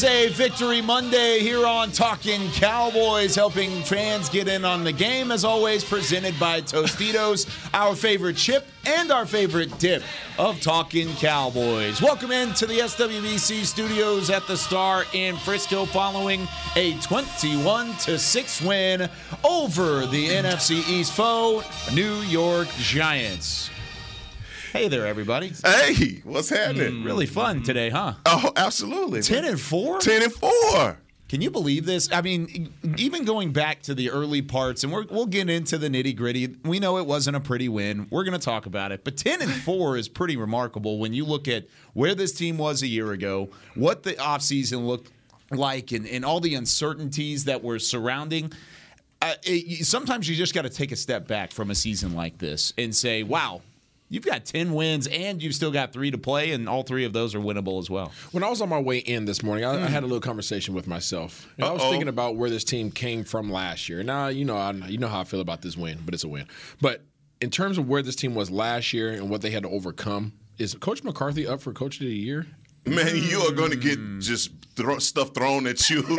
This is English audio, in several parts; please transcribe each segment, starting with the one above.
Is a Victory Monday here on Talking Cowboys, helping fans get in on the game, as always, presented by Tostitos, our favorite chip and our favorite dip of Talking Cowboys. Welcome into the SWBC studios at the Star in Frisco following a 21 6 win over the NFC East foe, New York Giants. Hey there, everybody. Hey, what's happening? Really fun today, huh? Oh, absolutely. 10 and 4? 10 and 4. Can you believe this? I mean, even going back to the early parts, and we're, we'll get into the nitty gritty. We know it wasn't a pretty win. We're going to talk about it. But 10 and 4 is pretty remarkable when you look at where this team was a year ago, what the offseason looked like, and, and all the uncertainties that were surrounding. Uh, it, sometimes you just got to take a step back from a season like this and say, wow, You've got 10 wins and you've still got three to play, and all three of those are winnable as well. When I was on my way in this morning, I, I mm. had a little conversation with myself. And I was thinking about where this team came from last year. Now, you know, I, you know how I feel about this win, but it's a win. But in terms of where this team was last year and what they had to overcome, is Coach McCarthy up for Coach of the Year? Man, you are going to get mm. just throw, stuff thrown at you.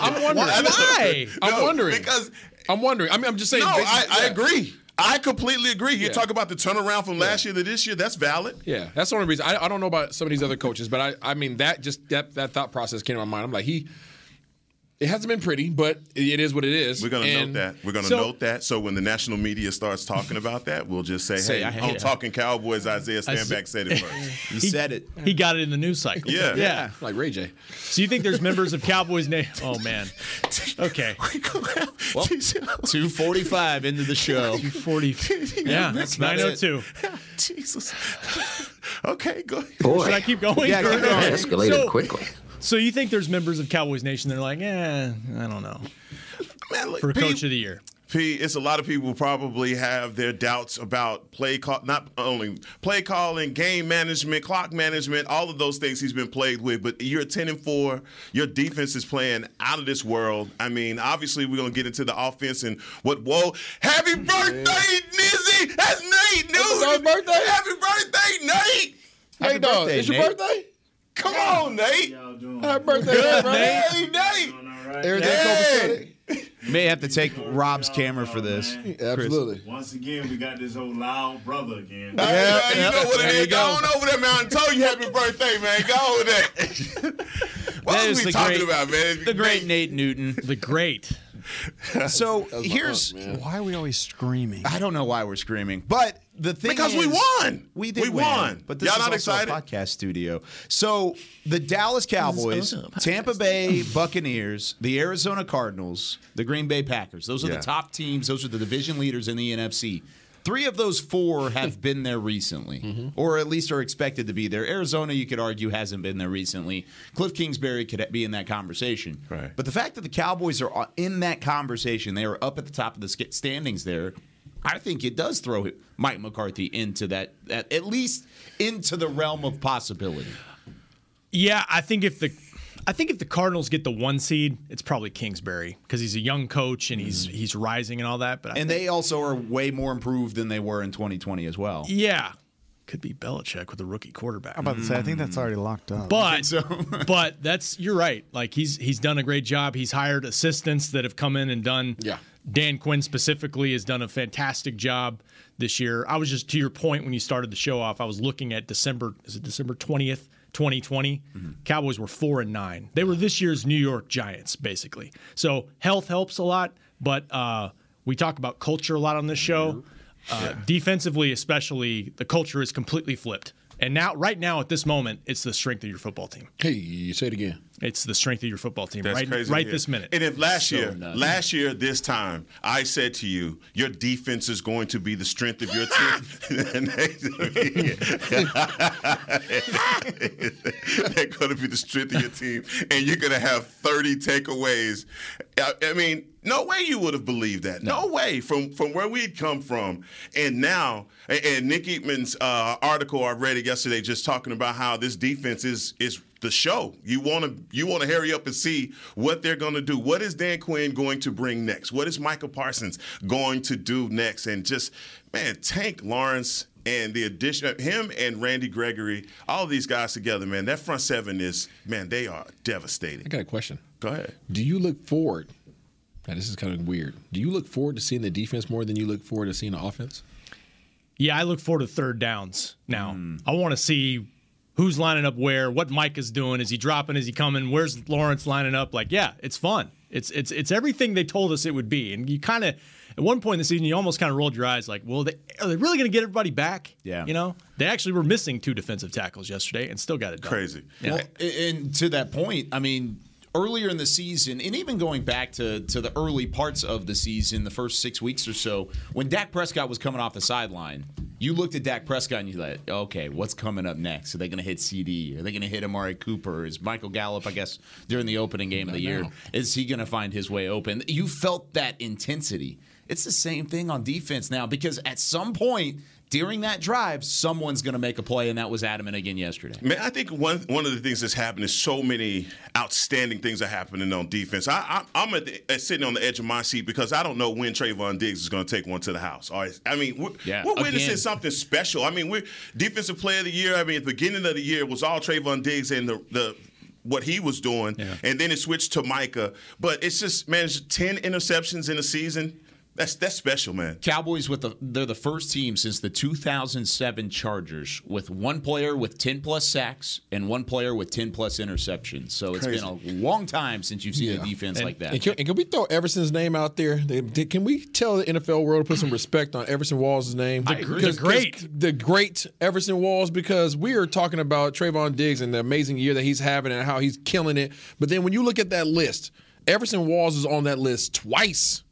I'm wondering Why? I'm No, wondering because I'm wondering. I mean, I'm just saying. no, I, I agree. I completely agree. You Yeah. talk about the turnaround from last year to this year. That's valid. Yeah, that's the only reason. I, I don't know about some of these other coaches, but I, I mean that just that that thought process came to my mind. I'm like he. It hasn't been pretty, but it is what it is. We're going to And note that. We're going to so- note that. So when the national media starts talking about that, we'll just say, Say, "Hey, I, I'm it." talking Cowboys." Isaiah I Stanback said it first. He said it. He got it in the news cycle. Yeah. Yeah. like Ray J. So you think there's members of Cowboys Nation? Oh man. Okay. We gonna have Well, 245 into the show. 40. Yeah, that's about it. 902. Jesus. okay, go. ahead. Should I keep going? Yeah, keep going. escalated So- quickly. So you think there's members of Cowboys Nation that are like, eh, I don't know, Man, look, for Pete- Coach of the Year? P, it's a lot of people probably have their doubts about play call, not only play calling, game management, clock management, all of those things he's been plagued with. But you're 10 and 4. Your defense is playing out of this world. I mean, obviously, we're going to get into the offense and what, whoa, happy birthday, Nizzy! That's Nate, dude! Happy birthday. Happy birthday, Nate! Hey, dog, birthday, it's your birthday. Come on, Nate! Happy birthday, bro. Hey, Nate! Everything Hey! May have to take Rob's camera for this. Absolutely. Once again, we got this old loud brother again. Yeah, you know what There it you is. Go. go. on over there, man. I told you happy birthday, man. Go over there. what That was we talking great- about, man? The great Nate Newton. The great. So here's Why are we always screaming? I don't know why we're screaming, but the thing Because we won. We did We win, won. But this Y'all is not also excited? a podcast studio. So the Dallas Cowboys, Tampa Bay Buccaneers, the Arizona Cardinals, the Green Bay Packers. Those are Yeah. the top teams. Those are the division leaders in the NFC. Three of those four have been there recently, Mm-hmm. or at least are expected to be there. Arizona, you could argue, hasn't been there recently. Cliff Kingsbury could be in that conversation. Right. But the fact that the Cowboys are in that conversation, they are up at the top of the standings there. I think it does throw Mike McCarthy into that, that at least into the realm of possibility. Yeah, I think if the I think if the Cardinals get the one seed, it's probably Kingsbury because he's a young coach and he's mm-hmm. he's rising and all that. But I And think- they also are way more improved than they were in 2020 as well. yeah, could be Belichick with a rookie quarterback. I'm about to say, I think that's mm. already locked up. But but that's you're right. Like he's he's done a great job. He's hired assistants that have come in and done. Yeah. Dan Quinn specifically has done a fantastic job this year. I was just to your point when you started the show off. I was looking at December. Is it December twentieth? 2020 Cowboys were 4 and 9. They were this year's New York Giants basically. So health helps a lot, but uh, we talk about culture a lot on this show. Uh, Defensively, especially, the culture is completely flipped. And now, right now, at this moment, it's the strength of your football team. Hey, you say it again. It's the strength of your football team That's right, crazy. right this minute. And if last So year, nuts. last year this time, I said to you, your defense is going to be the strength of your team. They're going to be the strength of your team, and you're going to have 30 takeaways. I, I mean, no way you would have believed that. No, way from from where we'd come from, and now. And, and Nick Eatman's uh, article I read it yesterday, just talking about how this defense is is the show. You want to you want to hurry up and see what they're going to do. What is Dan Quinn going to bring next? What is Micah Parsons going to do next? And just man, Tank Lawrence and the addition of him and Randy Gregory, all these guys together, man, that front seven is man, they are devastating. I got a question. Go ahead. Do you look forward? Now, this is kind of weird. Do you look forward to seeing the defense more than you look forward to seeing the offense? Yeah, I look forward to third downs now. Hmm. I want to see who's lining up where, what Mike is doing. Is he dropping? Is he coming? Where's Lawrence lining up? Like, yeah, it's fun. It's it's it's everything they told us it would be. And you kind of at one point in the season, you almost kind of rolled your eyes, like, well, they, are they really going to get everybody back? Yeah. You know, they actually were missing two defensive tackles yesterday and still got it done. Crazy. Well, and to that point, I mean, earlier in the season, and even going back to, to the early parts of the season, the first six weeks or so, when Dak Prescott was coming off the sideline, you looked at Dak Prescott and you like, okay, what's coming up next? Are they going to hit CD? Are they going to hit Amari Cooper? Is Michael Gallup, I guess, during the opening game of the year, is he going to find his way open? You felt that intensity. It's the same thing on defense now because at some point during that drive, someone's going to make a play, and that was Adam and again yesterday. Man, I think one one of the things that's happened is so many outstanding things are happening on defense. I, I, I'm at the, uh, sitting on the edge of my seat because I don't know when Trevon Diggs is going to take one to the house. All right. I mean, we're, Yeah, we're witnessing something special. I mean, we're defensive player of the year. I mean, at the beginning of the year it was all Trevon Diggs and the the what he was doing, and then it switched to Micah. But it's just man, it's ten interceptions in a season. That's that's special, man. Cowboys with the they're the first team since the 2007 Chargers with one player with 10 plus sacks and one player with 10 plus interceptions. So it's been a long time since you've seen a defense like that. And can, and can we throw Everson's name out there? They- they- Can we tell the NFL world to put some respect on Everson Walls' name? I agree. Because- The great. the great Everson Walls, because we are talking about Trevon Diggs and the amazing year that he's having and how he's killing it. But then when you look at that list, Everson Walls is on that list twice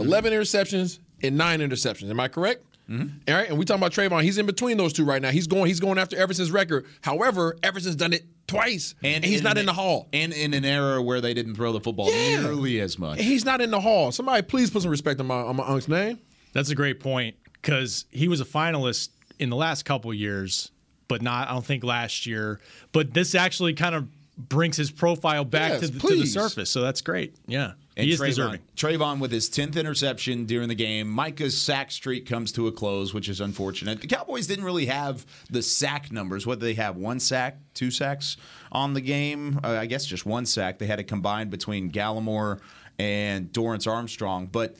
Mm-hmm. 11 interceptions and nine interceptions. Am I correct? Mm-hmm. All right, and we talking about Trevon. He's in between those two right now. He's going. He's going after Everson's record. However, Everson's done it twice, and, he's not in the hall. And in an era where they didn't throw the football Yeah. nearly as much. He's not in the hall. Somebody please put some respect on my on my unc's name. That's a great point because he was a finalist in the last couple years, but not, I don't think, last year. But this actually kind of brings his profile back Yes, to, the, to the surface. So that's great. Yeah. And he is Trevon, deserving. Trevon with his 10th interception during the game. Micah's sack streak comes to a close, which is unfortunate. The Cowboys didn't really have the sack numbers. What they have? One sack, two sacks on the game? Uh, I guess just one sack. They had it combined between Gallimore and Dorrance Armstrong, but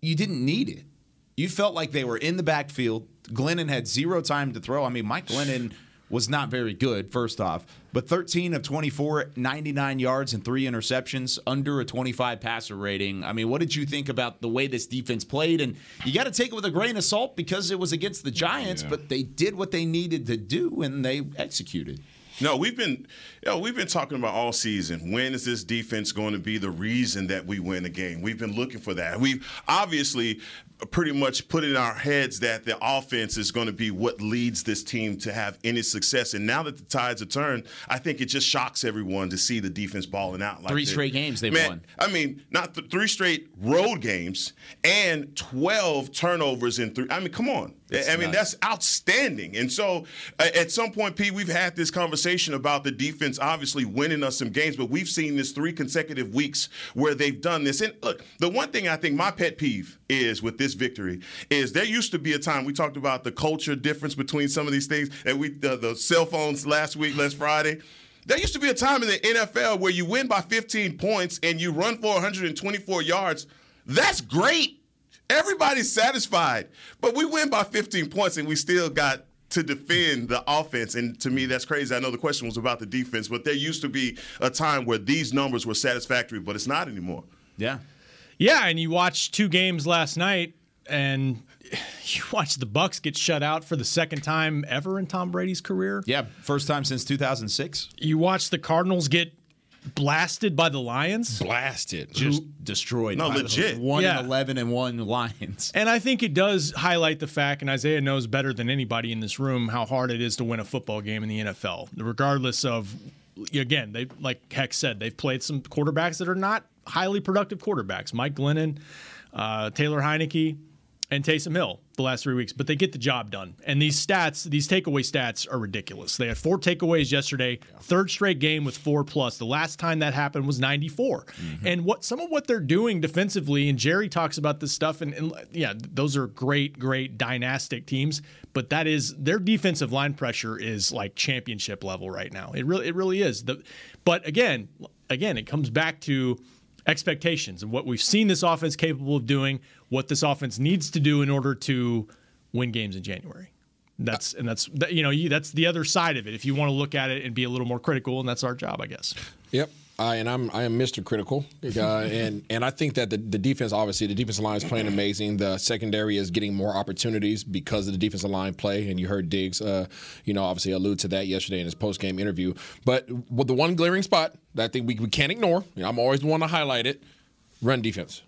you didn't need it. You felt like they were in the backfield. Glennon had zero time to throw. I mean, Mike Glennon was not very good, first off, but 13 of 24, 99 yards and three interceptions, under a 25 passer rating. I mean, what did you think about the way this defense played? And you got to take it with a grain of salt because it was against the Giants, but they did what they needed to do and they executed. No, we've been, you know, we've been talking about all season. When is this defense going to be the reason that we win a game? We've been looking for that. We've obviously pretty much put in our heads that the offense is going to be what leads this team to have any success. And now that the tides are turned, I think it just shocks everyone to see the defense balling out. Like Three this. straight games they've Man, won. I mean, not th- three straight road games and 12 turnovers in three. I mean, come on. That's I mean, nuts. that's outstanding. And so uh, at some point, Pete, we've had this conversation about the defense obviously winning us some games, but we've seen this three consecutive weeks where they've done this. And look, the one thing I think my pet peeve is with this victory is there used to be a time we talked about the culture difference between some of these things, and we the, the cell phones last week, last Friday. There used to be a time in the NFL where you win by 15 points and you run for 124 yards. That's great. Everybody's satisfied. But we win by 15 points and we still got to defend the offense. And to me, that's crazy. I know the question was about the defense, but there used to be a time where these numbers were satisfactory, but it's not anymore. Yeah. Yeah, and you watched two games last night, and you watch the Bucks get shut out for the second time ever in Tom Brady's career. Yeah, first time since 2006. You watch the Cardinals get blasted by the Lions. Blasted. Just destroyed. No, by the legit. One Yeah. and 11 and one Lions. And I think it does highlight the fact, and Isaiah knows better than anybody in this room how hard it is to win a football game in the NFL, regardless of, again, they like Heck said, they've played some quarterbacks that are not highly productive quarterbacks. Mike Glennon, uh, Taylor Heinicke, and Taysom Hill the last three weeks, but they get the job done. And these stats, these takeaway stats are ridiculous. They had four takeaways yesterday, third straight game with four plus. The last time that happened was 94. And what some of what they're doing defensively, and Jerry talks about this stuff, and, and yeah, those are great, great dynastic teams, but that is their defensive line pressure is like championship level right now. It really, it really is. The, but again, again, it comes back to expectations and what we've seen this offense capable of doing, what this offense needs to do in order to win games in January. That's and that's that, you know that's the other side of it. If you want to look at it and be a little more critical, and that's our job, I guess. Yep. I, and I'm I am Mr. Critical, uh, and and I think that the, the defense obviously the defensive line is playing amazing. The secondary is getting more opportunities because of the defensive line play, and you heard Diggs, uh, you know, obviously allude to that yesterday in his post game interview. But with the one glaring spot that I think we, we can't ignore, you know, I'm always the one to highlight it: run defense.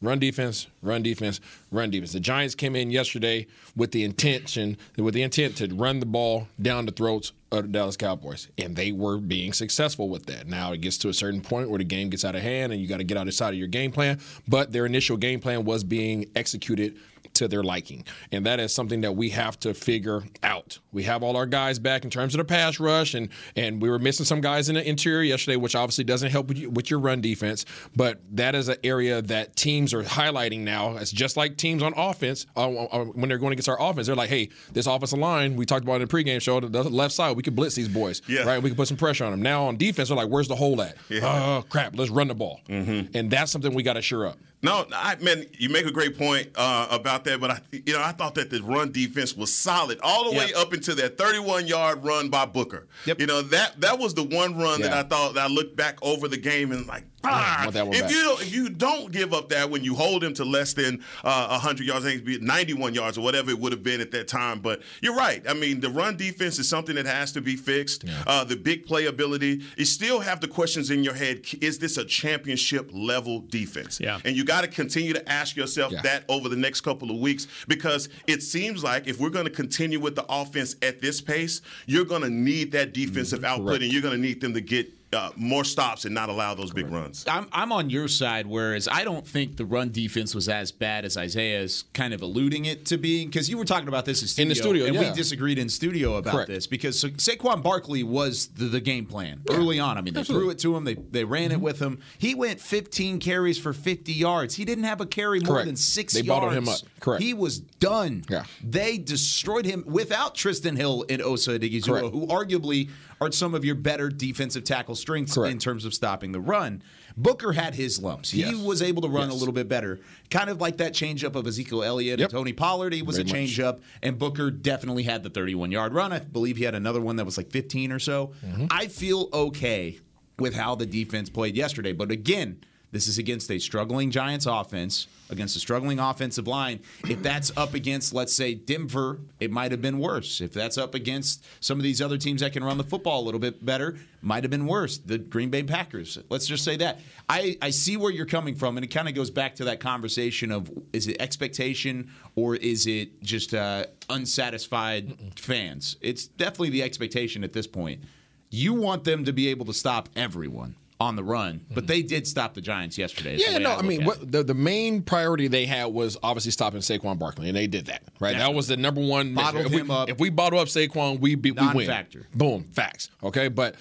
Run defense, run defense, run defense. The Giants came in yesterday with the intention, with the intent to run the ball down the throats of the Dallas Cowboys, and they were being successful with that. Now it gets to a certain point where the game gets out of hand, and you got to get out of side of your game plan. But their initial game plan was being executed to their liking, and that is something that we have to figure out. We have all our guys back in terms of the pass rush, and and we were missing some guys in the interior yesterday, which obviously doesn't help with, you, with your run defense. But that is an area that teams are highlighting now. It's just like teams on offense uh, uh, when they're going against our offense. They're like, hey, this offensive line we talked about in the pregame show, the left side, we can blitz these boys, Yeah. right? We can put some pressure on them. Now on defense, they're like, where's the hole at? Yeah. Oh crap, let's run the ball, and that's something we got to sure up. No, I man, you make a great point uh, about that, but I, you know, I thought that the run defense was solid all the way up into that 31 yard run by Booker. Yep. You know that that was the one run that I thought that I looked back over the game and like, ah, if back. you don't, if you don't give up that when you hold him to less than uh, 100 yards, I think be 91 yards or whatever it would have been at that time. But you're right. I mean, the run defense is something that has to be fixed. Uh, the big playability. You still have the questions in your head: Is this a championship level defense? Yeah. And you got to continue to ask yourself Yeah. that over the next couple of weeks because it seems like if we're going to continue with the offense at this pace, you're going to need that defensive output and you're going to need them to get uh, more stops and not allow those big runs. I'm, I'm on your side, whereas I don't think the run defense was as bad as Isaiah is kind of alluding it to being. Because you were talking about this in studio, In the studio, and yeah. we disagreed in studio about Correct. this because Sa- Saquon Barkley was the, the game plan early on. I mean, they threw it to him, they they ran Mm-hmm. it with him. He went 15 carries for 50 yards. He didn't have a carry more than six They yards. bottled him up. Correct. He was done. Yeah. They destroyed him without Trysten Hill and Osa Odighizuwa, Correct. who arguably are some of your better defensive tackle strengths Correct. in terms of stopping the run. Booker had his lumps. He Yes. was able to run a little bit better. Kind of like that changeup of Ezekiel Elliott Yep. and Tony Pollard. He was Very a changeup, and Booker definitely had the 31 yard run. I believe he had another one that was like 15 or so. Mm-hmm. I feel okay with how the defense played yesterday. But again, this is against a struggling Giants offense, against a struggling offensive line. If that's up against, let's say, Denver, it might have been worse. If that's up against some of these other teams that can run the football a little bit better, might have been worse. The Green Bay Packers. Let's just say that. I, I see where you're coming from, and it kind of goes back to that conversation of is it expectation or is it just uh, unsatisfied fans? It's definitely the expectation at this point. You want them to be able to stop everyone on the run, but they did stop the Giants yesterday. Yeah, no, I I, mean, what, the, the main priority they had was obviously stopping Saquon Barkley, and they did that, right? That was the number one. Bottled if we, him up. If we bottle up Saquon, we beat, we win. Non-factor. Boom, facts. Okay, but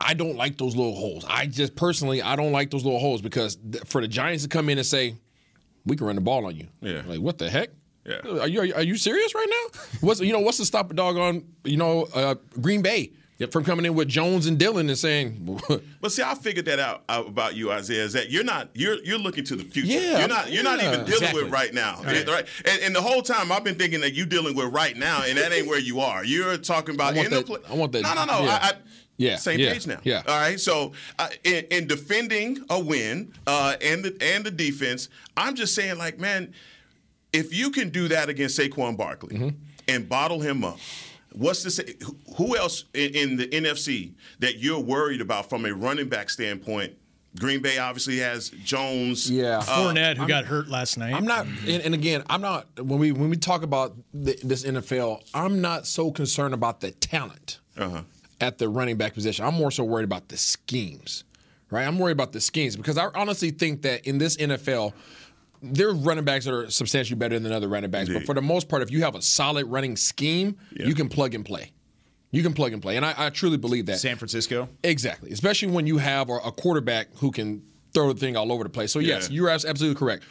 I don't like those little holes. I just personally, I don't like those little holes because th- for the Giants to come in and say, "We can run the ball on you," Yeah. like what the heck? Yeah. Are you are you, are you serious right now? What's you know what's to stop a dog on you know uh, Green Bay from coming in with Jones and Dillon and saying, But see, I figured that out about you, Isaiah. Is that you're not you're you're looking to the future. Yeah, you're not you're not even dealing Exactly. with right now, right? And, and the whole time I've been thinking that you're dealing with right now, and that ain't where you are. You're talking about I want in the that- play- I want that- No, no, no. yeah. I, I, Yeah, Same yeah, page now. yeah. All right. So uh, in, in defending a win uh, and the and the defense, I'm just saying, like, man. if you can do that against Saquon Barkley Mm-hmm. and bottle him up, what's to say? who- Who else in, in the NFC that you're worried about from a running back standpoint? Green Bay obviously has Jones. Yeah. uh, Fournette, who got hurt last night. I'm not, and, and again, I'm not. When we when we talk about th- this NFL, I'm not so concerned about the talent Uh-huh. at the running back position. I'm more so worried about the schemes, right? I'm worried about the schemes because I honestly think that in this NFL, there are running backs that are substantially better than other running backs. But for the most part, if you have a solid running scheme, Yeah. you can plug and play. You can plug and play, and I, I truly believe that. San Francisco. Exactly, especially when you have a, a quarterback who can throw the thing all over the place. So yes, Yeah. you're absolutely correct.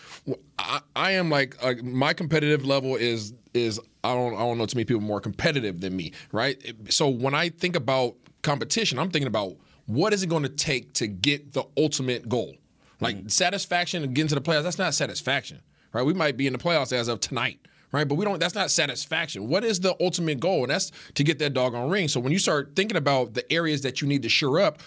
I, I am like uh, my competitive level is is I don't I don't know too many people more competitive than me, right? So when I think about competition, I'm thinking about what is it going to take to get the ultimate goal, like mm-hmm. satisfaction of getting to the playoffs. That's not satisfaction, right? We might be in the playoffs as of tonight. Right, but we don't. That's not satisfaction. What is the ultimate goal? And that's to get that doggone ring. So when you start thinking about the areas that you need to shore up,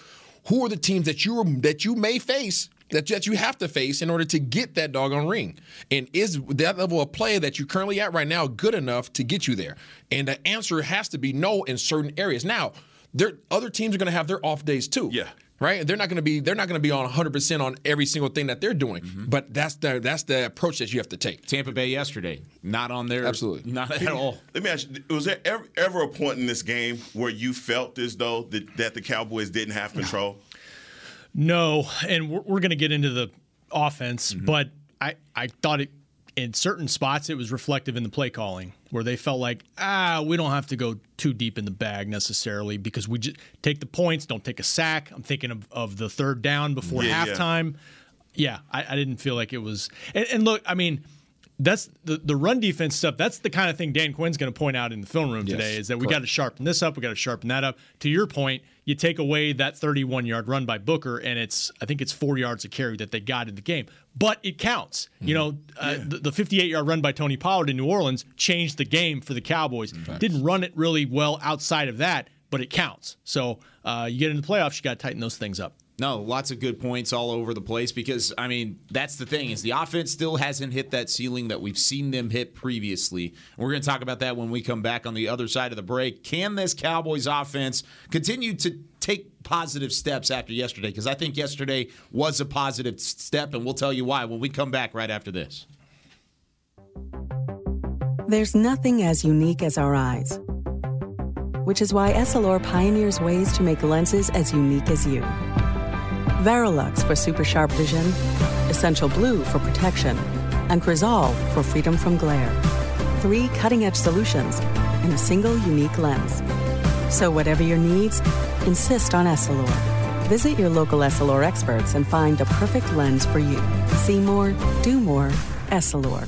who are the teams that you that you may face that, that you have to face in order to get that doggone ring? And is that level of play that you're currently at right now good enough to get you there? And the answer has to be no in certain areas. Now, there other teams are going to have their off days too. Yeah. Right? They're not going to be they're not going to be on 100% on every single thing that they're doing. But that's the that's the approach that you have to take. Tampa Bay yesterday, not on there, Absolutely. not at all. Let me ask you: Was there ever, ever a point in this game where you felt as though that, that the Cowboys didn't have control? No, and we're, we're going to get into the offense, Mm-hmm. but I, I thought it in certain spots it was reflective in the play calling where they felt like ah we don't have to go too deep in the bag necessarily because we just take the points, don't take a sack. I'm thinking of, of the third down before Yeah, yeah. halftime. Yeah, I, I didn't feel like it was. And, and look, I mean. That's the, the run defense stuff. That's the kind of thing Dan Quinn's going to point out in the film room today is that we got to sharpen this up. We got to sharpen that up. To your point, you take away that 31 yard run by Booker, and it's I think it's four yards of carry that they got in the game, but it counts. You know, uh, the, the 58 yard run by Tony Pollard in New Orleans changed the game for the Cowboys. Didn't run it really well outside of that, but it counts. So uh, you get into the playoffs, you got to tighten those things up. No, lots of good points all over the place because I mean that's the thing is the offense still hasn't hit that ceiling that we've seen them hit previously. And we're going to talk about that when we come back on the other side of the break. Can this Cowboys offense continue to take positive steps after yesterday? Because I think yesterday was a positive step, and we'll tell you why when we come back right after this. There's nothing as unique as our eyes, which is why Essilor pioneers ways to make lenses as unique as you. Varilux for super sharp vision, Essential Blue for protection, and Crizal for freedom from glare. Three cutting edge solutions in a single unique lens. So, whatever your needs, insist on Essilor. Visit your local Essilor experts and find the perfect lens for you. See more, do more, Essilor.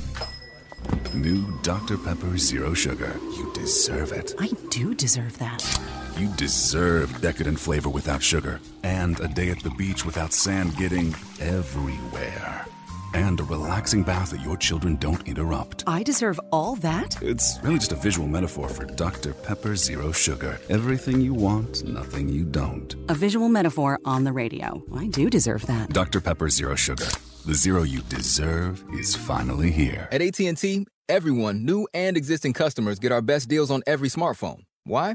New Dr. Pepper Zero Sugar. You deserve it. I do deserve that. You deserve decadent flavor without sugar. And a day at the beach without sand getting everywhere. And a relaxing bath that your children don't interrupt. I deserve all that? It's really just a visual metaphor for Dr. Pepper Zero Sugar. Everything you want, nothing you don't. A visual metaphor on the radio. I do deserve that. Dr. Pepper Zero Sugar. The zero you deserve is finally here. At AT&T, everyone, new and existing customers, get our best deals on every smartphone. Why?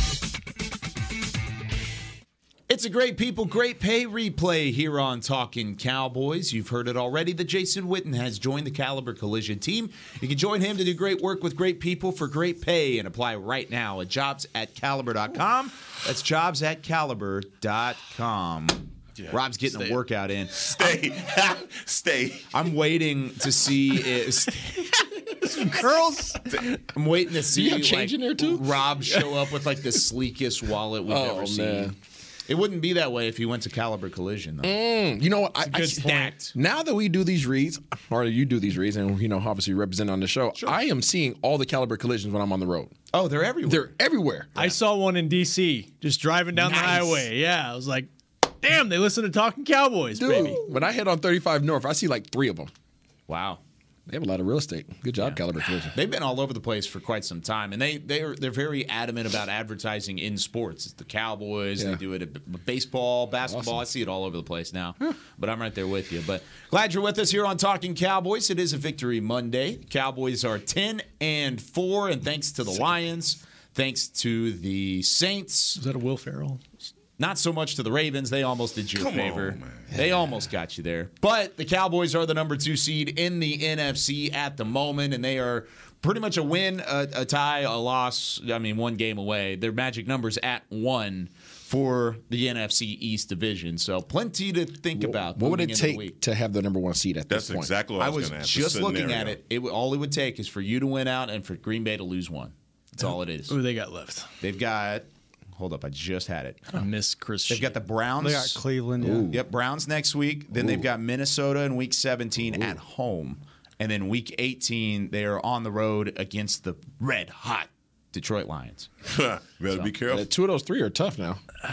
It's a great people, great pay replay here on Talking Cowboys. You've heard it already. The Jason Witten has joined the Caliber Collision team. You can join him to do great work with great people for great pay and apply right now at jobs at caliber.com. That's jobs at caliber.com. Rob's getting stay. a workout in. Stay. Stay. I'm waiting to see if Girls, I'm waiting to see you like, in there, too? Rob show up with like the sleekest wallet we've Oh, ever seen. man. It wouldn't be that way if he went to Caliber Collision, though. Mm, you know what? I, I stacked. Now that we do these reads, or you do these reads, and you know, obviously represent on the show, I am seeing all the caliber collisions when I'm on the road. Oh, they're everywhere. They're everywhere. I saw one in D.C. just driving down Nice. the highway. Yeah, I was like, damn, they listen to Talking Cowboys, Dude, baby. when I head on 35 North, I see like three of them. Wow. They have a lot of real estate. Good job, Caliber Collision. They've been all over the place for quite some time, and they they're they're very adamant about advertising in sports. It's the Cowboys. Yeah. They do it at baseball, basketball. I see it all over the place now. But I'm right there with you. But glad you're with us here on Talking Cowboys. It is a Victory Monday. Cowboys are 10 and four, and thanks to the Lions, thanks to the Saints. Is that a Will Ferrell? Not so much to the Ravens. They almost did you a Come on, favor. man. They almost got you there. But the Cowboys are the number two seed in the NFC at the moment, and they are pretty much a win, a, a tie, a loss. I mean, one game away. Their magic numbers at one for the NFC East division. So plenty to think about. What would it take to have the number one seed at That's this point? exactly what I I was, was going to ask. just the looking scenario. at it. It all it would take is for you to win out and for Green Bay to lose one. That's all it is. Who they got left? They've got. Hold up, I just had it. I miss Chris. They've got the Browns. they got Cleveland. Yeah. Yep, Browns next week. Then they've got Minnesota in week 17 at home. And then week 18, they are on the road against the red hot Detroit Lions. Better be careful. Uh, two of those three are tough now.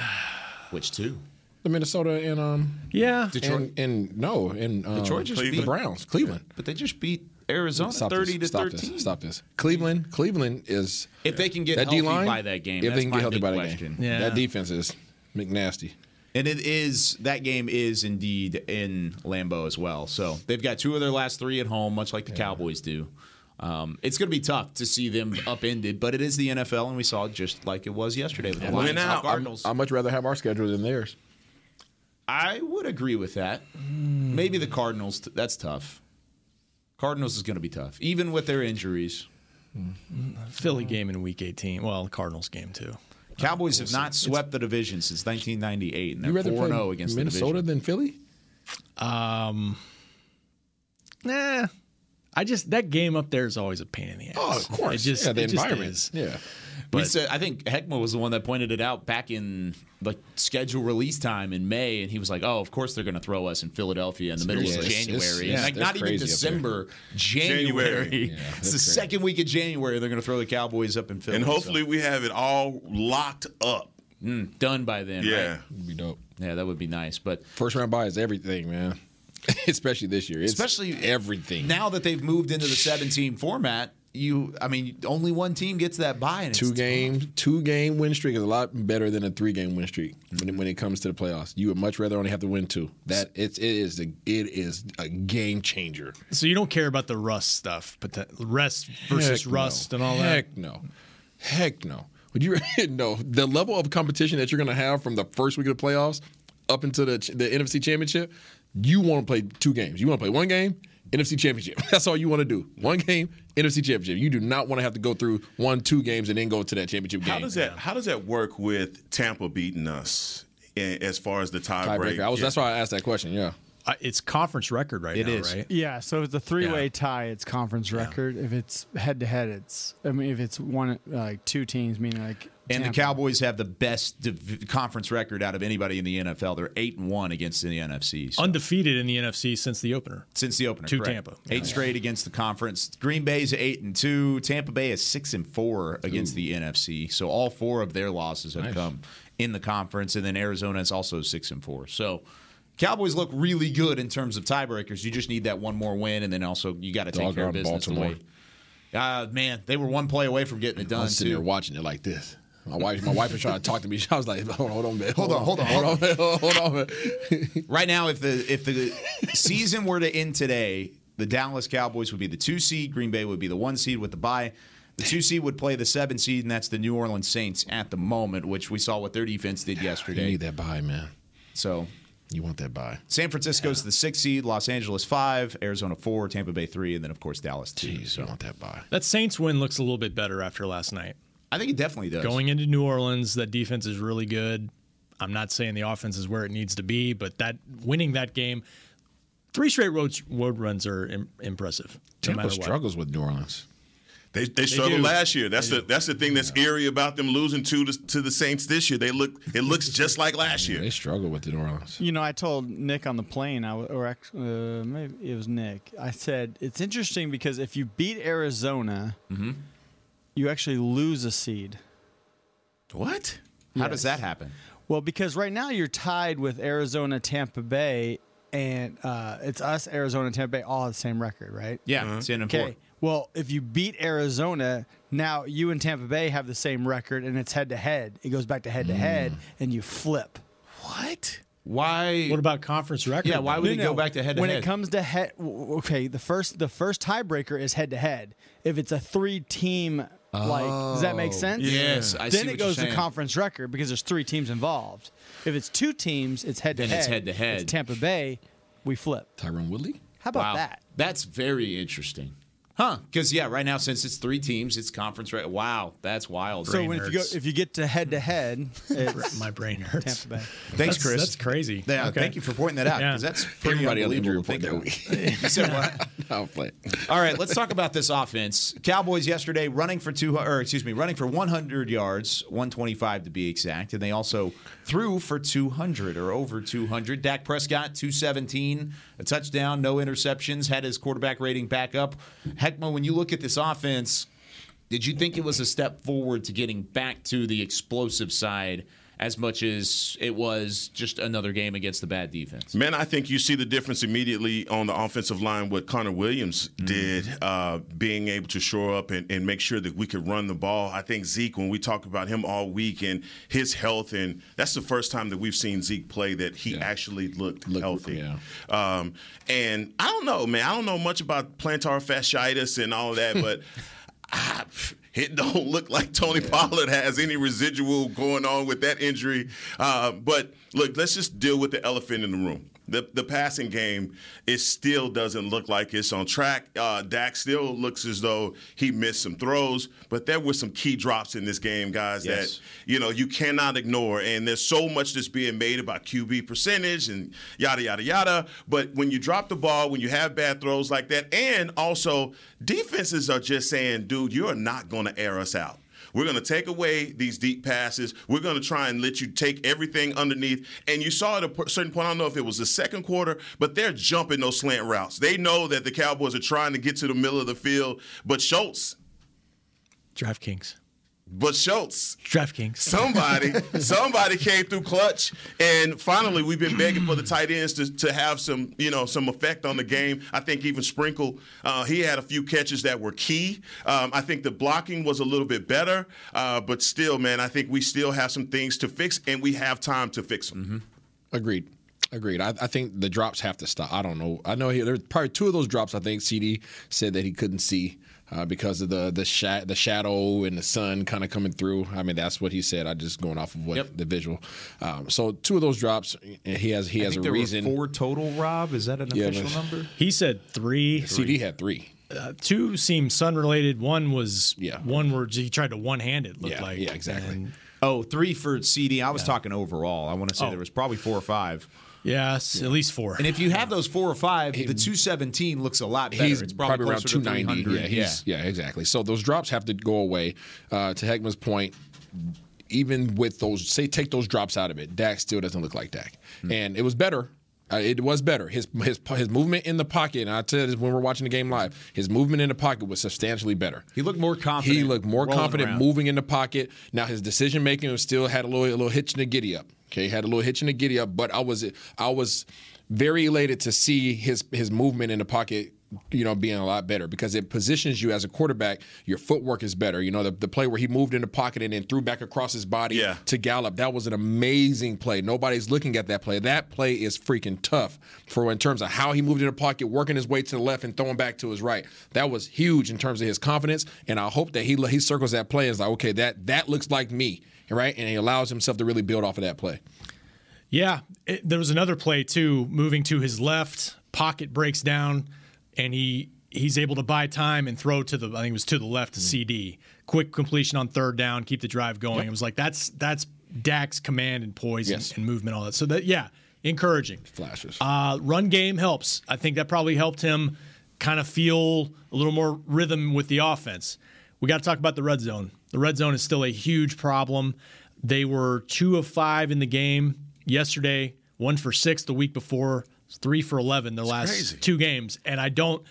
Which two? The Minnesota and um Yeah. Detroit. and, and no and um, Detroit just the beat- Browns, Cleveland. But they just beat Arizona Stop 30 this. to Stop 13. This. Stop this. Cleveland. Cleveland is If they can get that healthy D-line, by that game, If that's they can get healthy big by that game, Yeah. that defense is McNasty. And it is that game is indeed in Lambeau as well. So they've got two of their last three at home, much like the Cowboys do. Um, it's going to be tough to see them upended, but it is the NFL, and we saw it just like it was yesterday with the Lions and out. Cardinals. I'd much rather have our schedule than theirs. I would agree with that. Maybe the Cardinals. That's tough. Cardinals is going to be tough, even with their injuries. Philly game in Week 18. Well, the Cardinals game too. Cowboys have not swept the division since 1998, and You they're rather four play zero against Minnesota the division. than Philly? Um, nah. I just that game up there is always a pain in the ass. Oh, of course. It just, yeah, the it just environment. is. Yeah. We said, I think Heckma was the one that pointed it out back in like schedule release time in May, and he was like, "Oh, of course they're going to throw us in Philadelphia in the middle of January, it's- And, yeah, like not even crazy up there. December, January. January. Yeah, it's the crazy. second week of January. They're going to throw the Cowboys up in Philly, And so- hopefully we have it all locked up. Mm, done by then. Yeah. right? It'd be dope. yeah, that would be nice. But First round bye is everything, man. Especially this year. It's Especially everything. now that they've moved into the 17 format, you, I mean, only one team gets that bye, and two it's game, two game win streak is a lot better than a three game win streak when it, when it comes to the playoffs. You would much rather only have to win two. That it's it is a, it is a game changer. So you don't care about the rust stuff, but the rest versus Heck no. rust and all that. Heck no, heck no. Would you no the level of competition that you're going to have from the first week of the playoffs up into the the NFC Championship? You want to play two games. You want to play one game, NFC Championship. That's all you want to do. One game, NFC Championship. You do not want to have to go through one, two games and then go to that championship game. How does that How does that work with Tampa beating us eh, as far as the tie break? tiebreaker? I. Yeah. That's why I asked that question. Yeah. Uh, it's conference record right It now, is. right? Yeah, so if it's a three-way tie, it's conference record. If it's head-to-head, it's I mean, if it's one like two teams, meaning like And the Cowboys have the best div- conference record out of anybody in the NFL. They're eight and one against the NFC so- Undefeated in the NFC since the opener. since the opener. To correct. Tampa. eight straight against the conference. Green Bay's eight and two. Tampa Bay is six and four against the NFC. So all four of their losses have Nice. come in the conference, and then Arizona is also six and four. So. Cowboys look really good in terms of tiebreakers. You just need that one more win, and then also you got to take care of business. the Baltimore. way- Uh, man, they were one play away from getting it done. I'm sitting too. there watching it like this. My wife, my wife was trying to talk to me. I was like, "Hold on, hold on, man. Hold on, hold on, hold on, hold on, hold on." man. Right now, if the if the season were to end today, the Dallas Cowboys would be the two seed, Green Bay would be the one seed with the bye. The two seed would play the seven seed, and that's the New Orleans Saints at the moment, which we saw what their defense did yesterday. You yesterday. need that bye, man. So You want that bye. San Francisco's the six seed, Los Angeles five, Arizona four, Tampa Bay three, and then of course Dallas two. Jeez, you want that bye. That Saints win looks a little bit better after last night. I think it definitely does. Going into New Orleans, that defense is really good. I'm not saying the offense is where it needs to be, but that winning that game, three straight road, road runs are Im- impressive. No Tampa matter what. struggles with New Orleans. They, they struggled do. last year. That's the that's the thing that's eerie about them losing to the, to the Saints this year. They look it looks just like last year. They struggle with the New Orleans. You know, I told Nick on the plane, I or actually, uh, maybe it was Nick. I said it's interesting because if you beat Arizona, Mm-hmm. You actually lose a seed. What? How does that happen? Well, because right now you're tied with Arizona, Tampa Bay, and uh, it's us, Arizona, Tampa Bay, all have the same record, right? Yeah, it's in and four. Okay. Well, if you beat Arizona, now you and Tampa Bay have the same record, and it's head to head. It goes back to head to head, and you flip. What? Why? What about conference record? Yeah, why would No, it no. go back to head to when it comes to head, okay, the first the first tiebreaker is head to head. If it's a three team, like, does that make Oh, sense? yes, I see then it goes to conference record because there's three teams involved. If it's two teams, it's head to Then head. it's head-to-head. It's Tampa Bay, we flip. Tyrone Woodley? How about Wow. that? That's very interesting. Huh? Because yeah, right now since it's three teams, it's conference. Right? Wow, that's wild. So when, if you go if you get to head to head, it's My brain hurts. Tampa Bay. Thanks, That's- Chris. That's crazy. Yeah, Okay. thank you for pointing that out Yeah. because that's pretty Everybody on the unbelievable report to that think you said what? I'll play. All right, let's talk about this offense. Cowboys yesterday running for two, or excuse me, running for 100 yards, 125 to be exact, and they also threw for 200 or over 200. Dak Prescott 217, a touchdown, no interceptions, had his quarterback rating back up. Heckma, when you look at this offense, did you think it was a step forward to getting back to the explosive side? As much as it was just another game against the bad defense. Man, I think you see the difference immediately on the offensive line what Connor Williams did, uh, being able to shore up and, and make sure that we could run the ball. I think Zeke, when we talk about him all week and his health, and that's the first time that we've seen Zeke play that he actually looked healthy. yeah. Um, and I don't know, man. I don't know much about plantar fasciitis and all of that, but ah, it don't look like Tony Pollard has any residual going on with that injury. Uh, but look, let's just deal with the elephant in the room. The, the passing game, it still doesn't look like it's on track. Uh, Dak still looks as though he missed some throws, but there were some key drops in this game, guys, Yes. that you know you cannot ignore. And there's so much that's being made about QB percentage and yada yada yada. But when you drop the ball, when you have bad throws like that, and also defenses are just saying, dude, you are not going to air us out. We're going to take away these deep passes. We're going to try and let you take everything underneath. And you saw at a certain point, I don't know if it was the second quarter, but they're jumping those slant routes. They know that the Cowboys are trying to get to the middle of the field, but Schultz, DraftKings. But Schultz, DraftKings. somebody, somebody came through clutch, and finally we've been begging for the tight ends to, to have some, you know, some effect on the game. I think even Sprinkle, uh, he had a few catches that were key. Um, I think the blocking was a little bit better, uh, but still, man, I think we still have some things to fix, and we have time to fix them. Agreed. Agreed. I, I think the drops have to stop. I don't know. I know he, there's probably two of those drops. I think CD said that he couldn't see uh, because of the the sha- the shadow and the sun kind of coming through. I mean, that's what he said. I just going off of what the visual. Um, so two of those drops, he has he I has think a there reason. were four total. Rob, is that an Yeah, official number? He said three. CD had three. Uh, two seemed sun related. One was Yeah. one where he tried to one hand it. Looked Yeah, like yeah, exactly. And, Oh, three for CD. I was talking overall. I want to say Oh. there was probably four or five. Yes, at least four. And if you have those four or five, the 217 looks a lot better. He's it's probably, probably, around closer to 290. Yeah, he's, yeah. exactly. So those drops have to go away. Uh, to Heckman's point, even with those, say, take those drops out of it, Dak still doesn't look like Dak. Hmm. And it was better. Uh, it was better. His his his movement in the pocket, and I tell you this when we're watching the game live, his movement in the pocket was substantially better. He looked more confident. He looked more confident around. moving in the pocket. Now his decision making still had a little a little hitch in the giddy up. Okay, had a little hitch in the giddy up, but I was I was very elated to see his his movement in the pocket you know, being a lot better because it positions you as a quarterback. Your footwork is better. You know, the, the play where he moved in the pocket and then threw back across his body Yeah. to Gallup, that was an amazing play. Nobody's looking at that play. That play is freaking tough for in terms of how he moved in the pocket, working his way to the left and throwing back to his right. That was huge in terms of his confidence. And I hope that he he circles that play and is like, okay, that that looks like me, right? And he allows himself to really build off of that play. Yeah, it, there was another play too, moving to his left, pocket breaks down, and he he's able to buy time and throw to the I think it was to the left to CD. Quick completion on third down, keep the drive going. It was like that's that's Dak's command and poise and- Yes. and, movement, all that. So that yeah, encouraging. Flashes. Uh, run game helps. I think that probably helped him kind of feel a little more rhythm with the offense. We got to talk about the red zone. The red zone is still a huge problem. They were two of five in the game yesterday, one for six the week before, three for 11 their last crazy. two games. And I don't,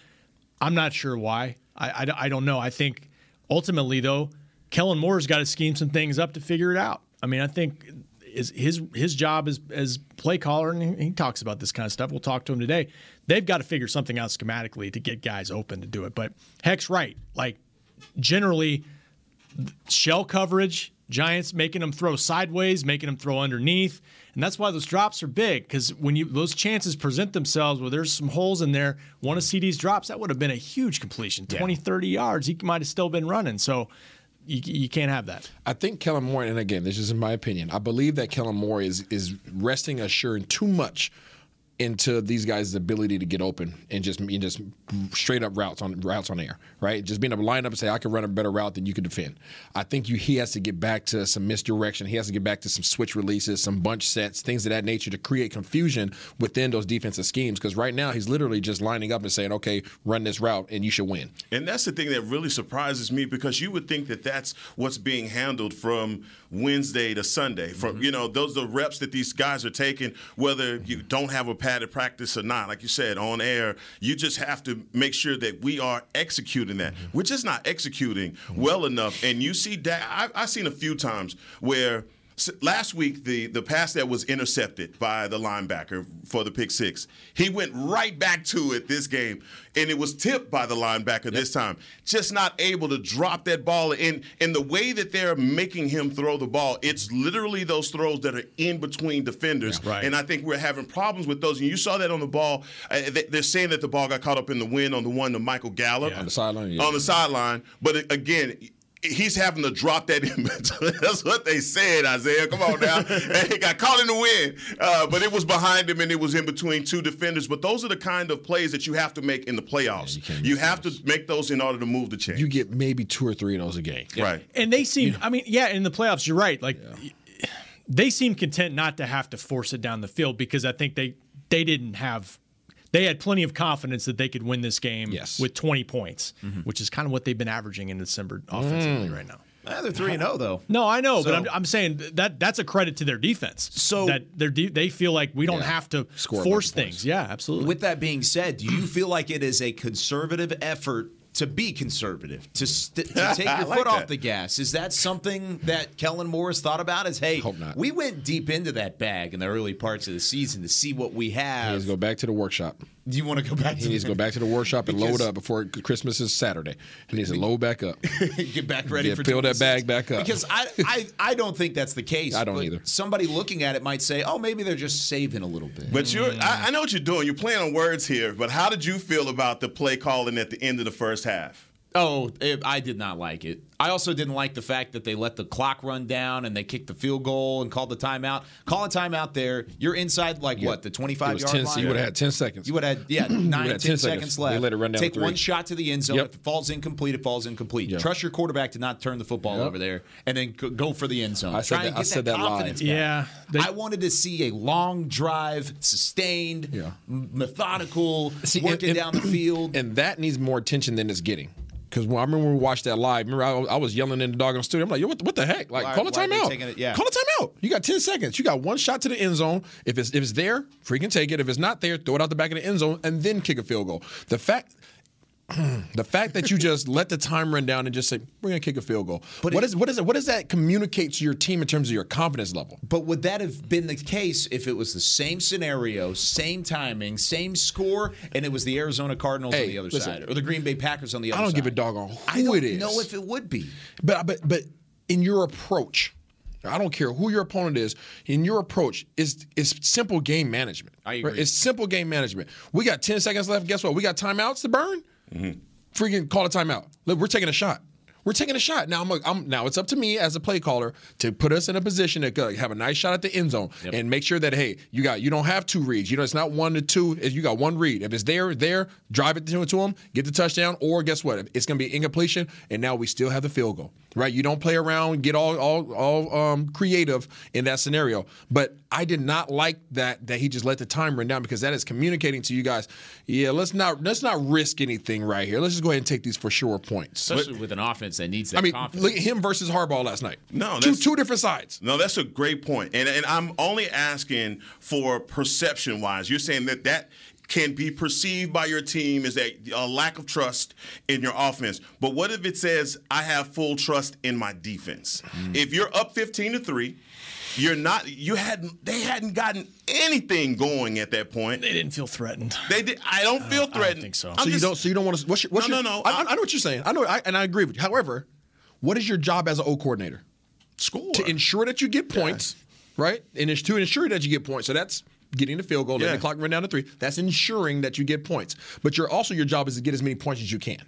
I'm not sure why. I, I, I don't know. I think ultimately, though, Kellen Moore's got to scheme some things up to figure it out. I mean, I think is his his job as as play caller, and he, he talks about this kind of stuff. We'll talk to him today. They've got to figure something out schematically to get guys open to do it. But Heck's right. Like generally, shell coverage, Giants making them throw sideways, making them throw underneath. And that's why those drops are big because when you those chances present themselves where there's some holes in there, one of CD's drops, that would have been a huge completion 20, 30 yards. He might have still been running. So you, you can't have that. I think Kellen Moore, and again, this is in my opinion, I believe that Kellen Moore is is resting assured too much into these guys' ability to get open and just and just straight up routes on routes on air, right? Just being able to line up and say, I can run a better route than you can defend. I think you he has to get back to some misdirection. He has to get back to some switch releases, some bunch sets, things of that nature to create confusion within those defensive schemes. Because right now he's literally just lining up and saying, okay, run this route and you should win. And that's the thing that really surprises me because you would think that that's what's being handled from Wednesday to Sunday. From mm-hmm. you know, those are the reps that these guys are taking, whether you don't have a padded practice or not. Like you said, on air, you just have to make sure that we are executing that. Mm-hmm. We're just not executing mm-hmm. well enough. And you see that I, I've seen a few times where. Last week, the, the pass that was intercepted by the linebacker for the pick six, he went right back to it this game, and it was tipped by the linebacker this time. Just not able to drop that ball. And, and the way that they're making him throw the ball, it's literally those throws that are in between defenders. right. And I think we're having problems with those. And you saw that on the ball. Uh, they- they're saying that the ball got caught up in the wind on the one to Michael Gallup On the sideline, yeah. on the sideline. But again, he's having to drop that in. That's what they said, Isaiah. Come on now. and he got caught in the wind, uh, but it was behind him and it was in between two defenders. But those are the kind of plays that you have to make in the playoffs. you have to make those in order to move the chain. You get maybe two or three of those a game. Right. And they seem, I mean, yeah, in the playoffs, you're right. Like, they seem content not to have to force it down the field because I think they they didn't have. They had plenty of confidence that they could win this game Yes. with 20 points, which is kind of what they've been averaging in December offensively right now. Eh, they're three and zero though. No, I know, but I'm, I'm saying that that's a credit to their defense. So- that de- they feel like we don't Yeah. have to force things. Yeah, absolutely. With that being said, do you feel like it is a conservative effort to be conservative, to, st- to take your like foot off the gas? Is that something that Kellen Moore's thought about? Is hey, we went deep into that bag in the early parts of the season to see what we have. Let's go back to the workshop. Do you want to go back? He to needs to go back to the workshop and load up before Christmas is Saturday. He needs to load back up. get back ready Yeah, for fill that bag back up. Because I, I, I don't think that's the case. I don't but either. Somebody looking at it might say, "Oh, maybe they're just saving a little bit." But you're, I, I know what you're doing. You're playing on words here. But how did you feel about the play calling at the end of the first half? Oh, it, I did not like it. I also didn't like the fact that they let the clock run down and they kicked the field goal and called the timeout. Call a timeout there. You're inside like what the 25 It yard 10 line. You would have had 10 seconds. You would have had yeah You nine, would 10, 10 seconds. seconds. left. They let it run down Take three. one shot to the end zone. Yep. If it falls incomplete, it falls incomplete. Trust your quarterback to not turn the football Yep. over there and then go- go for the end zone. I said that- and I said that that live. back. Yeah, they- I wanted to see a long drive, sustained, m- methodical, See, working and- down the field. And that needs more attention than it's getting. Because when I remember when we watched that live, remember I, I was yelling in the doggone studio. I'm like, yo, what, what the heck? Like, Why- call a why are they timeout. it? Yeah. Call a timeout. You got 10 seconds. You got one shot to the end zone. If it's if it's there, freaking take it. If it's not there, throw it out the back of the end zone and then kick a field goal. The fact the fact that you just let the time run down and just say we're going to kick a field goal. But what is what is it? What does that communicate to your team in terms of your confidence level? But would that have been the case if it was the same scenario, same timing, same score, and it was the Arizona Cardinals Hey, on the other listen. side or the Green Bay Packers on the other side? I don't side? give a dog on who I don't it is. know if it would be. But but but in your approach, I don't care who your opponent is. In your approach, is is simple game management. I agree. It's simple game management. We got ten seconds left. Guess what? We got timeouts to burn. Mm-hmm. Freaking call a timeout. Look, we're taking a shot. We're taking a shot now. I'm, I'm now. It's up to me as a play caller to put us in a position to have a nice shot at the end zone and make sure that hey, you got you don't have two reads. You know, it's not one to two. You got one read. If it's there, there, drive it to, to him, get the touchdown, or guess what? It's going to be incompletion, and now we still have the field goal. Right? You don't play around, get all all all um, creative in that scenario. But I did not like that that he just let the time run down because that is communicating to you guys. Yeah, let's not let's not risk anything right here. Let's just go ahead and take these for sure points. Especially with an offense that needs that I mean, confidence. look at him versus Harbaugh last night. No, two that's- two different sides. No, that's a great. And and I'm only asking for perception wise. You're saying that that can be perceived by your team as a, a lack of trust in your offense. But what if it says I have full trust in my defense? Mm. If you're up 15 to 3, you're not you hadn't they hadn't gotten anything going at that point. They didn't feel threatened. They did I don't feel threatened. I think so. I'm so you don't. So you don't want to. What's your, what's No, your, no, no. I, I know what you're saying. I know, I, and I agree with you. However, what is your job as an O coordinator? Score to ensure that you get points, right? And it's to ensure that you get points. So that's getting the field goal, letting Yeah. the clock run down to three. That's ensuring that you get points. But you're also your job is to get as many points as you can.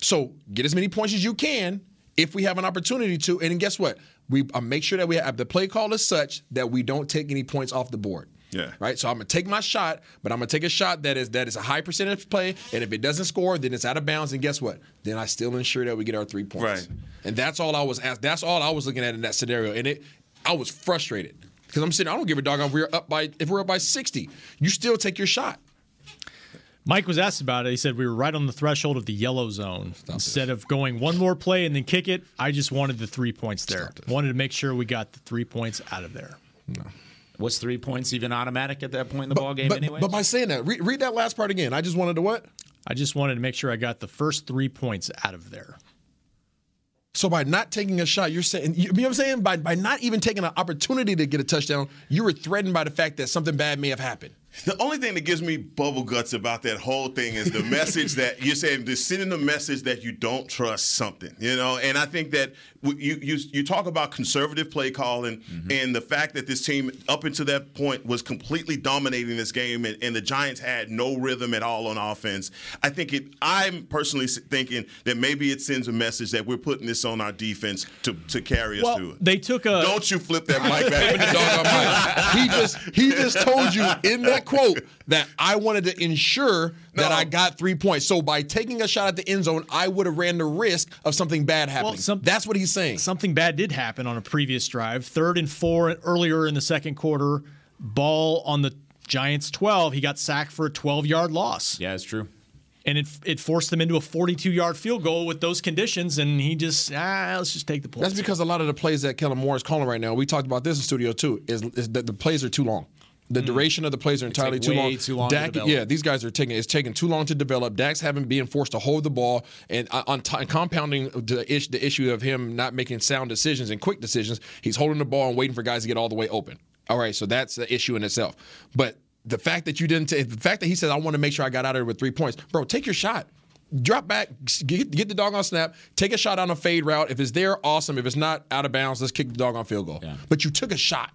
So get as many points as you can if we have an opportunity to. And guess what? We uh, make sure that we have the play call is such that we don't take any points off the board. Yeah. Right. So I'm gonna take my shot, but I'm gonna take a shot that is that is a high percentage play, and if it doesn't score, then it's out of bounds. And guess what? Then I still ensure that we get our three points. Right. And that's all I was asked. That's all I was looking at in that scenario, and it, I was frustrated because I'm sitting. I don't give a dog if we're up by if we're up by 60. You still take your shot. Mike was asked about it. He said we were right on the threshold of the yellow zone. Instead of going one more play and then kick it, I just wanted the three points there. Wanted to make sure we got the three points out of there. Was three points even automatic at that point in the ball game But, anyway? but by saying that, read, read that last part again. I just wanted to what? I just wanted to make sure I got the first three points out of there. So by not taking a shot, you're saying you know what I'm saying? By by not even taking an opportunity to get a touchdown, you were threatened by the fact that something bad may have happened. The only thing that gives me bubble guts about that whole thing is the message that you're saying, just sending the message that you don't trust something, you know. And I think that you you you talk about conservative play calling mm-hmm. and the fact that this team up until that point was completely dominating this game, and, and the Giants had no rhythm at all on offense. I think it. I'm personally thinking that maybe it sends a message that we're putting this on our defense to to carry us Well, through it. they took a. Don't you flip that mic back? he just he just told you in that quote that I wanted to ensure that I got three points. So by taking a shot at the end zone, I would have ran the risk of something bad happening. some- That's what he's saying. Something bad did happen on a previous drive. Third and four earlier in the second quarter, ball on the Giants 12. He got sacked for a 12 yard loss. Yeah, it's true. And it, it forced them into a 42 yard field goal with those conditions. And he just, ah, let's just take the points. That's because a lot of the plays that Kellen Moore is calling right now, we talked about this in studio too, is, is that the plays are too long. The duration of the plays are entirely too long. too long Dak, develop. yeah, these guys are taking it's taking too long to develop. Dak's having being forced to hold the ball and uh, on t- compounding the, ish, the issue of him not making sound decisions and quick decisions. He's holding the ball and waiting for guys to get all the way open. All right, so that's the issue in itself. But the fact that you didn't, ta- the fact that he said, "I want to make sure I got out of there with three points," bro, take your shot. Drop back, get, get the dog on snap, take a shot on a fade route. If it's there, awesome. If it's not out of bounds, let's kick the dog on field goal. But you took a shot.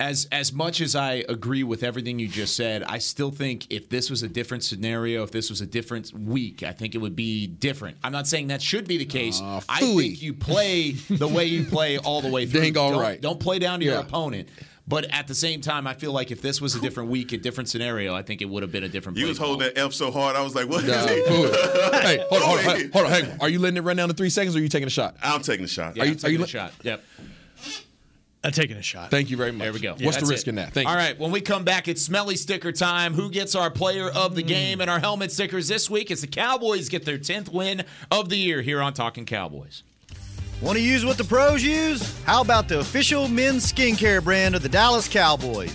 As as much as I agree with everything you just said, I still think if this was a different scenario, if this was a different week, I think it would be different. I'm not saying that should be the case. I think you play the way you play all the way through. Dang all don't, right. Don't play down to your Yeah. opponent. But at the same time, I feel like if this was a different week, a different scenario, I think it would have been a different. You play was holding that F so hard, I was like, what is Nah, it? fool it. hey, hold on, hold on, hold on, hold on. Hey, are you letting it run down to three seconds, or are you taking a shot? I'm taking a shot. Yeah, Are you- I'm are taking you a li- shot. Yep. I'm taking a shot. Thank you very much. There we go. What's the risk it. in that? Thank All you. right, when we come back, it's smelly sticker time. Who gets our player of the Hmm. game and our helmet stickers this week? It's the Cowboys get their 10th win of the year here on Talking Cowboys. Want to use what the pros use? How about the official men's skincare brand of the Dallas Cowboys?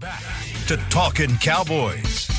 Back to Talking Cowboys.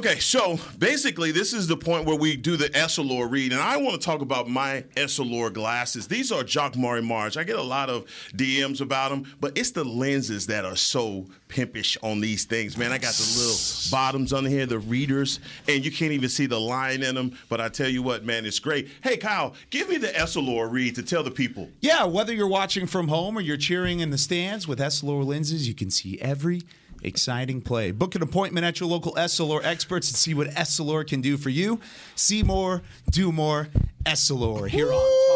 Okay, so basically, this is the point where we do the Essilor read, and I want to talk about my Essilor glasses. These are Jock Murray March. I get a lot of DMs about them, but it's the lenses that are so pimpish on these things, man. I got the little bottoms on here, the readers, and you can't even see the line in them. But I tell you what, man, it's great. Hey, Kyle, give me the Essilor read to tell the people. Yeah, whether you're watching from home or you're cheering in the stands with Essilor lenses, you can see every exciting play. Book an appointment at your local Essilor experts and see what Essilor can do for you. See more, do more, Essilor here on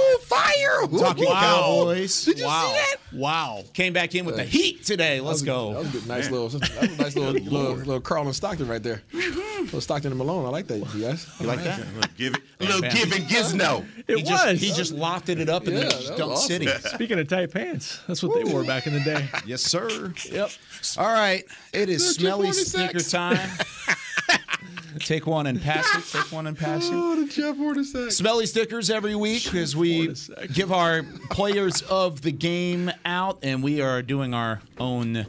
fire! Talking Wow. Cowboys. Did you see wow. that? Wow. Came back in with the heat today. Let's go. That was a good, nice little, that was a nice little, little, little Karl and Stockton right there. little Stockton and Malone. I like that, you guys. You like that? Give it a little give and gizno. It he Just, was. he just lofted it up and Yeah, then that just was dunked awesome. city. Speaking of tight pants, that's what they wore back in the day. Yes, sir. Yep. All right. It is Is smelly Jeff sneaker time. Take one and pass it. Take one and pass it. Oh, Jeff Hornacek. Smelly stickers every week as we give our players of the game out, and we are doing our own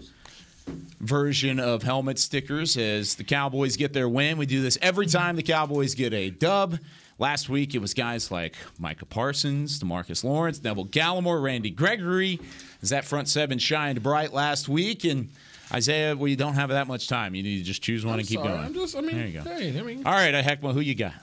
version of helmet stickers as the Cowboys get their win. We do this every time the Cowboys get a dub. Last week it was guys like Micah Parsons, DeMarcus Lawrence, Neville Gallimore, Randy Gregory. As that front seven shined bright last week, and Isaiah, we don't have that much time. You need to just choose one I'm and keep sorry, going. I'm just, I mean, there you go. hey, I mean, All right, Heckma, who you got?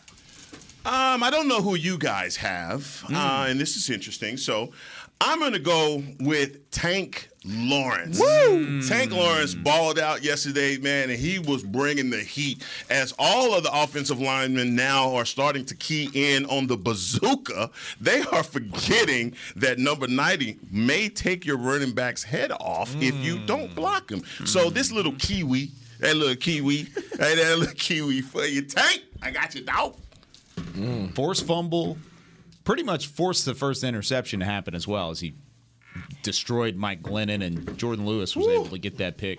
Um, I don't know who you guys have, uh, and this is interesting. So I'm going to go with Tank Lawrence. Woo! Tank Lawrence balled out yesterday, man, and he was bringing the heat as all of the offensive linemen now are starting to key in on the bazooka. They are forgetting that number 90 may take your running back's head off if you mm. don't block him. So mm. this little Kiwi, that little Kiwi, hey, that little Kiwi for you, Tank. I got you, dog. Mm. Forced fumble, pretty much forced the first interception to happen as well as he destroyed Mike Glennon and Jourdan Lewis was able to get that pick.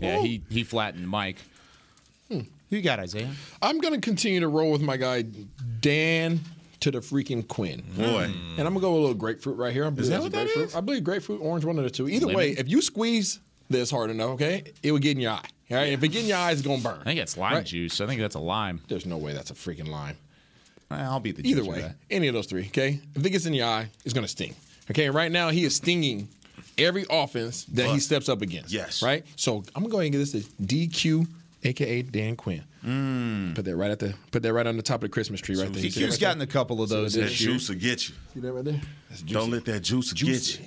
Yeah, he he flattened Mike. Who you got, Isaiah? I'm going to continue to roll with my guy, Dan to the freaking Quinn. Boy. Hmm. And I'm gonna go with a little grapefruit right here. I believe that what a that grapefruit. is? I believe grapefruit, orange, one of the two. Either Lemon? way, if you squeeze this hard enough, okay, it would get in your eye. All right, if it get in your eye, it's gonna burn. I think it's lime Right. juice. I think that's a lime. There's no way that's a freaking lime. I'll be the Either way, any of those three, okay? If it gets in your eye, it's gonna sting. Okay, right now he is stinging every offense that he steps up against. Yes. Right? So I'm gonna go ahead and get this to DQ, aka Dan Quinn. Mm. Put that right at the put that right on the top of the Christmas tree right there. You see that DQ's right gotten there? a couple of those it That is? year. juice will get you. See that right there? That's Don't let that juice get you.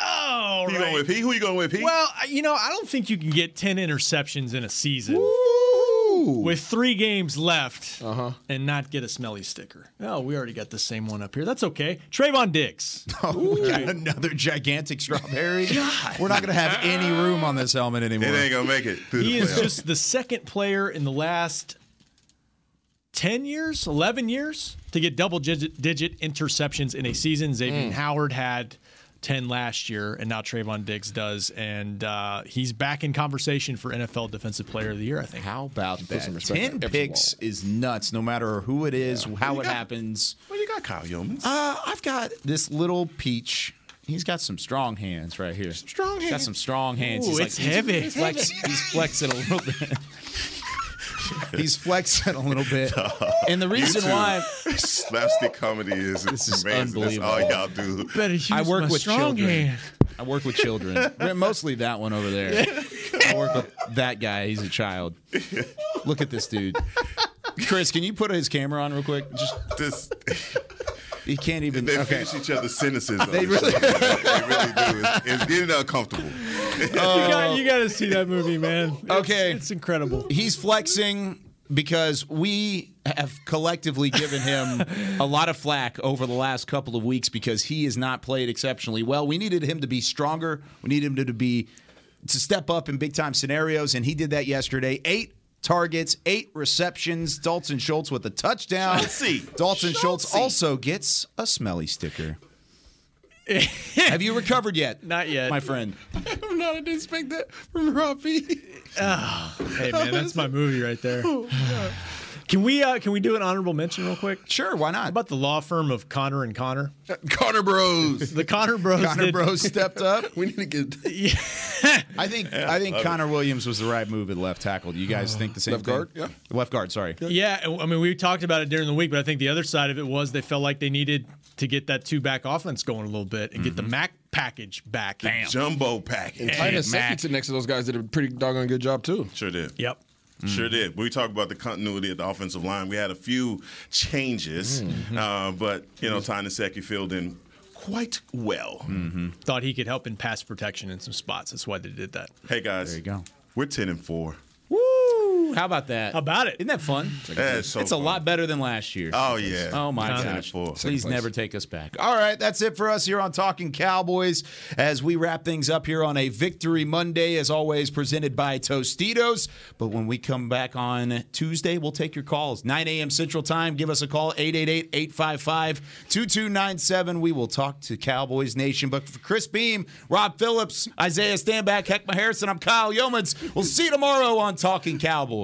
Oh, Who you going with, P? Who you going with, P? Well, you know, I don't think you can get 10 interceptions in a season with three games left Uh-huh. and not get a smelly sticker. Oh, we already got the same one up here. That's okay. Trevon Diggs. Another gigantic strawberry. We're not going to have any room on this helmet anymore. It ain't gonna make it through He the is playoffs. just the second player in the last 10 years, 11 years to get double digit, digit interceptions in a season. Xavier Mm. Howard had 10 last year, and now Trevon Diggs does. And uh, he's back in conversation for NFL Defensive Player of the Year, I think. How about some that? respect Ten on Everson picks is nuts, no matter who it is, how it happens. What you got, Kyle Youmans? Uh, I've got this little peach. He's got some strong hands right here. strong He's got some strong hands. Ooh, he's it's he's- heavy. He's, flex, he's flexing a little bit. he's flexing a little bit. And the reason YouTube. why slapstick comedy is This is amazing. That's all y'all do. Better use I work my with strong children. hand. I work with children. Mostly that one over there. I work with that guy. He's a child. Look at this dude. Chris, can you put his camera on real quick? Just This, he can't even. they okay. finish each other's sentences. They the really- show. they really do. It's, it's getting uncomfortable. you, got, you got to see that movie, man. It's- Okay. It's incredible. He's flexing because we have collectively given him a lot of flack over the last couple of weeks because he has not played exceptionally well. We needed him to be stronger. We needed him to, to be to step up in big time scenarios, and he did that yesterday. Eight targets, eight receptions. Dalton Schultz with a touchdown. Schultzy. Dalton Schultz also gets a smelly sticker. have you recovered yet? Not yet. my friend. I'm not. I didn't expect that from Robbie. Ah, hey, man, that's my movie right there. Oh, Can we uh, can we do an honorable mention real quick? Sure, why How not? about the law firm of Connor and Connor? Connor Bros. The Connor Bros. Connor did- Bros stepped up. we need to get I think I think Connor Williams was the right move at left tackle. Do you guys think the same thing? Left thing? guard? Yeah. Left guard, sorry. Yeah, I mean, we talked about it during the week, but I think the other side of it was they felt like they needed to get that two back offense going a little bit and get the Mac package back. Bam. Jumbo package. Titus Second sit next to those guys did a pretty doggone good job too. Sure did. Yep. Sure mm. did. We talked about the continuity of the offensive line. We had a few changes, mm. mm-hmm. uh, but you know, mm-hmm. Ty Nsekhe filled in quite well. Mm-hmm. Thought he could help in pass protection in some spots. That's why they did that. Hey guys, There you go. We're ten and four. Woo! How about that? How about it? Isn't that fun? That's so it's a fun. lot better than last year. Oh yeah. Oh my Ten and gosh! Please place. never take us back. All right, that's it for us here on Talking Cowboys. As we wrap things up here on a Victory Monday, as always, presented by Tostitos. But when we come back on Tuesday, we'll take your calls. 9 a.m. Central Time. Give us a call 888-855-2297. We will talk to Cowboys Nation. But for Chris Beam, Rob Phillips, Isaiah Stanback, Heckma Harrison, I'm Kyle Youmans. We'll see you tomorrow on Talking Cowboys.